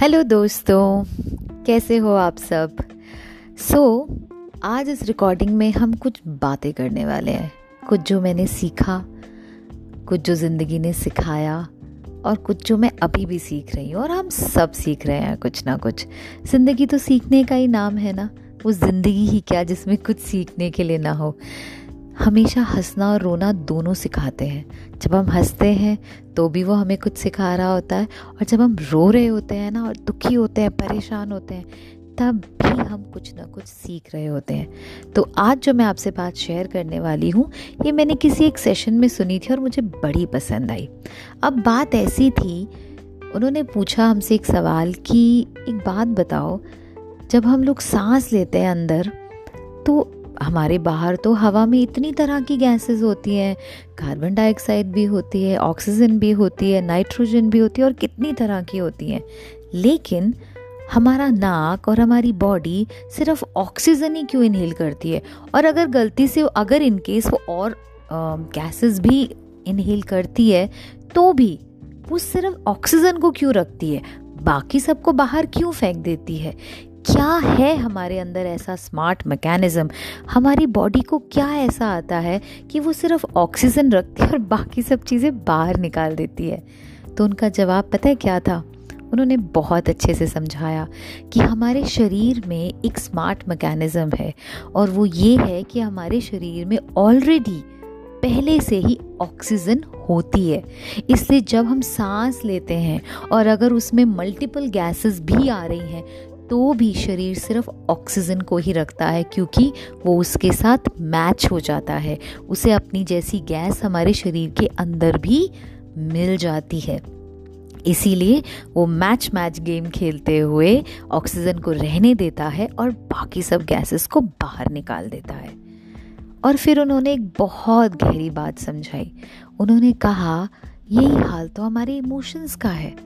Hello दोस्तों कैसे हो आप सब? सो so, आज इस रिकॉर्डिंग में हम कुछ बातें करने वाले हैं। कुछ जो मैंने सीखा कुछ जो ज़िंदगी ने सिखाया और कुछ जो मैं अभी भी सीख रही हूँ और हम सब सीख रहे हैं कुछ ना कुछ। ज़िंदगी तो सीखने का ही नाम है ना? वो ज़िंदगी ही क्या जिसमें कुछ सीखने के लिए ना हो। हमेशा हंसना और रोना दोनों सिखाते हैं। जब हम हँसते हैं तो भी वो हमें कुछ सिखा रहा होता है और जब हम रो रहे होते हैं ना और दुखी होते हैं, परेशान होते हैं, तब भी हम कुछ ना कुछ सीख रहे होते हैं। तो आज जो मैं आपसे बात शेयर करने वाली हूँ, ये मैंने किसी एक सेशन में सुनी थी और मुझे बड़ी पसंद आई। अब बात ऐसी थी, उन्होंने पूछा हमसे एक सवाल कि, एक बात बताओ, जब हम लोग सांस लेते हैं अंदर तो हमारे बाहर तो हवा में इतनी तरह की गैसेस होती हैं कार्बन डाइऑक्साइड भी होती है ऑक्सीजन भी होती है नाइट्रोजन भी होती है और कितनी तरह की होती हैं। लेकिन हमारा नाक और हमारी बॉडी सिर्फ़ ऑक्सीजन ही क्यों इनहेल करती है? और अगर गलती से, अगर इनकेस वो और गैसेस भी इनहेल करती है तो भी वो सिर्फ़ ऑक्सीजन को क्यों रखती है? बाकी सबको बाहर क्यों फेंक देती है? क्या है हमारे अंदर ऐसा स्मार्ट मैकेनिज्म हमारी बॉडी को क्या ऐसा आता है कि वो सिर्फ़ ऑक्सीजन रखती है और बाकी सब चीज़ें बाहर निकाल देती है? तो उनका जवाब पता है क्या था? उन्होंने बहुत अच्छे से समझाया कि हमारे शरीर में एक स्मार्ट मैकेनिज्म है और वो ये है कि हमारे शरीर में ऑलरेडी पहले से ही ऑक्सीजन होती है। इसलिए जब हम सांस लेते हैं और अगर उसमें मल्टीपल गैसेस भी आ रही हैं तो भी शरीर सिर्फ़ ऑक्सीजन को ही रखता है, क्योंकि वो उसके साथ मैच हो जाता है। उसे अपनी जैसी गैस हमारे शरीर के अंदर भी मिल जाती है। इसीलिए वो मैच मैच गेम खेलते हुए ऑक्सीजन को रहने देता है और बाकी सब गैसेस को बाहर निकाल देता है। और फिर उन्होंने एक बहुत गहरी बात समझाई। उन्होंने कहा, यही हाल तो हमारे इमोशंस का है।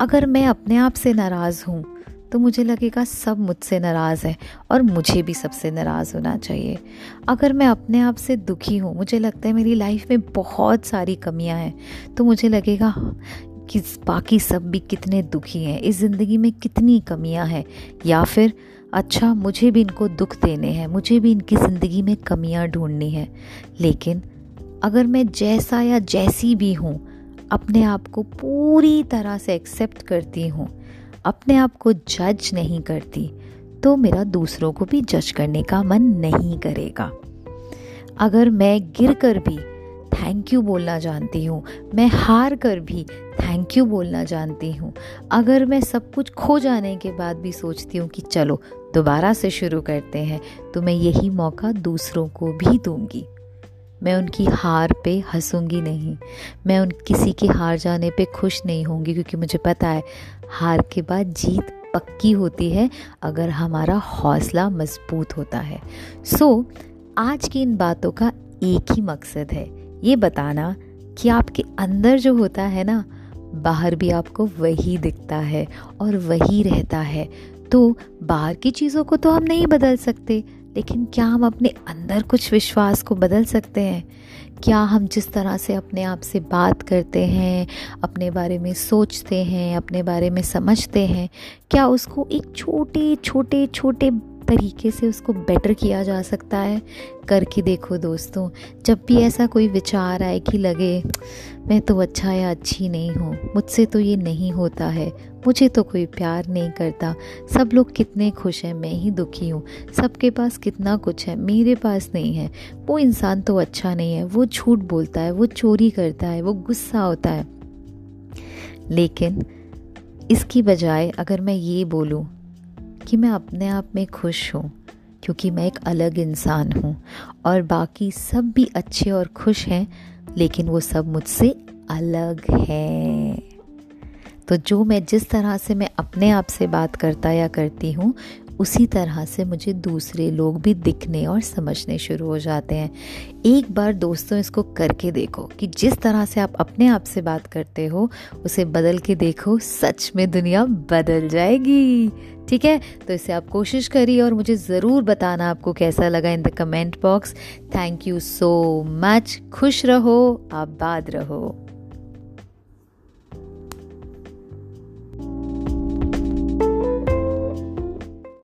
अगर मैं अपने आप से नाराज़ हूँ तो मुझे लगेगा सब मुझसे नाराज़ है और मुझे भी सबसे नाराज़ होना चाहिए। अगर मैं अपने आप से दुखी हूँ, मुझे लगता है मेरी लाइफ में बहुत सारी कमियाँ हैं तो मुझे लगेगा कि बाकी सब भी कितने दुखी हैं? इस ज़िंदगी में कितनी कमियाँ हैं? या फिर अच्छा मुझे भी इनको दुख देने हैं, मुझे भी इनकी ज़िंदगी में कमियाँ ढूंढनी है। लेकिन अगर मैं जैसा या जैसी भी हूँ, अपने आप को पूरी तरह से एक्सेप्ट करती हूँ अपने आप को जज नहीं करती तो मेरा दूसरों को भी जज करने का मन नहीं करेगा। अगर मैं गिर कर भी थैंक यू बोलना जानती हूँ, मैं हार कर भी थैंक यू बोलना जानती हूँ, अगर मैं सब कुछ खो जाने के बाद भी सोचती हूँ कि चलो, दोबारा से शुरू करते हैं तो मैं यही मौका दूसरों को भी दूँगी। मैं उनकी हार पे हंसूँगी नहीं। मैं उन किसी के हार जाने पे खुश नहीं होंगी क्योंकि मुझे पता है हार के बाद जीत पक्की होती है अगर हमारा हौसला मज़बूत होता है। सो so, आज की इन बातों का एक ही मकसद है। ये बताना कि आपके अंदर जो होता है ना बाहर भी आपको वही दिखता है और वही रहता है। तो बाहर की चीज़ों को तो हम नहीं बदल सकते। लेकिन क्या हम अपने अंदर कुछ विश्वास को बदल सकते हैं? क्या हम जिस तरह से अपने आप से बात करते हैं, अपने बारे में सोचते हैं, अपने बारे में समझते हैं, क्या उसको एक छोटे छोटे छोटे तरीके से उसको बेटर किया जा सकता है। करके देखो दोस्तों, जब भी ऐसा कोई विचार आए कि लगे, मैं तो अच्छा या अच्छी नहीं हूँ, मुझसे तो ये नहीं होता है, मुझे तो कोई प्यार नहीं करता, सब लोग कितने खुश हैं, मैं ही दुखी हूँ, सबके पास कितना कुछ है, मेरे पास नहीं है, वो इंसान तो अच्छा नहीं है, वो झूठ बोलता है, वो चोरी करता है, वो गुस्सा होता है। लेकिन इसकी बजाय अगर मैं ये बोलूँ कि मैं अपने आप में खुश हूँ, क्योंकि मैं एक अलग इंसान हूँ और बाकी सब भी अच्छे और खुश हैं, लेकिन वो सब मुझसे अलग हैं। तो जो मैं जिस तरह से मैं अपने आप से बात करता या करती हूँ उसी तरह से मुझे दूसरे लोग भी दिखने और समझने शुरू हो जाते हैं। एक बार दोस्तों, इसको करके देखो कि जिस तरह से आप अपने आप से बात करते हो, उसे बदल के देखो, सच में दुनिया बदल जाएगी। ठीक है? तो इसे आप कोशिश करिए और मुझे ज़रूर बताना आपको कैसा लगा in the comment box thank you so much खुश रहो, आबाद रहो।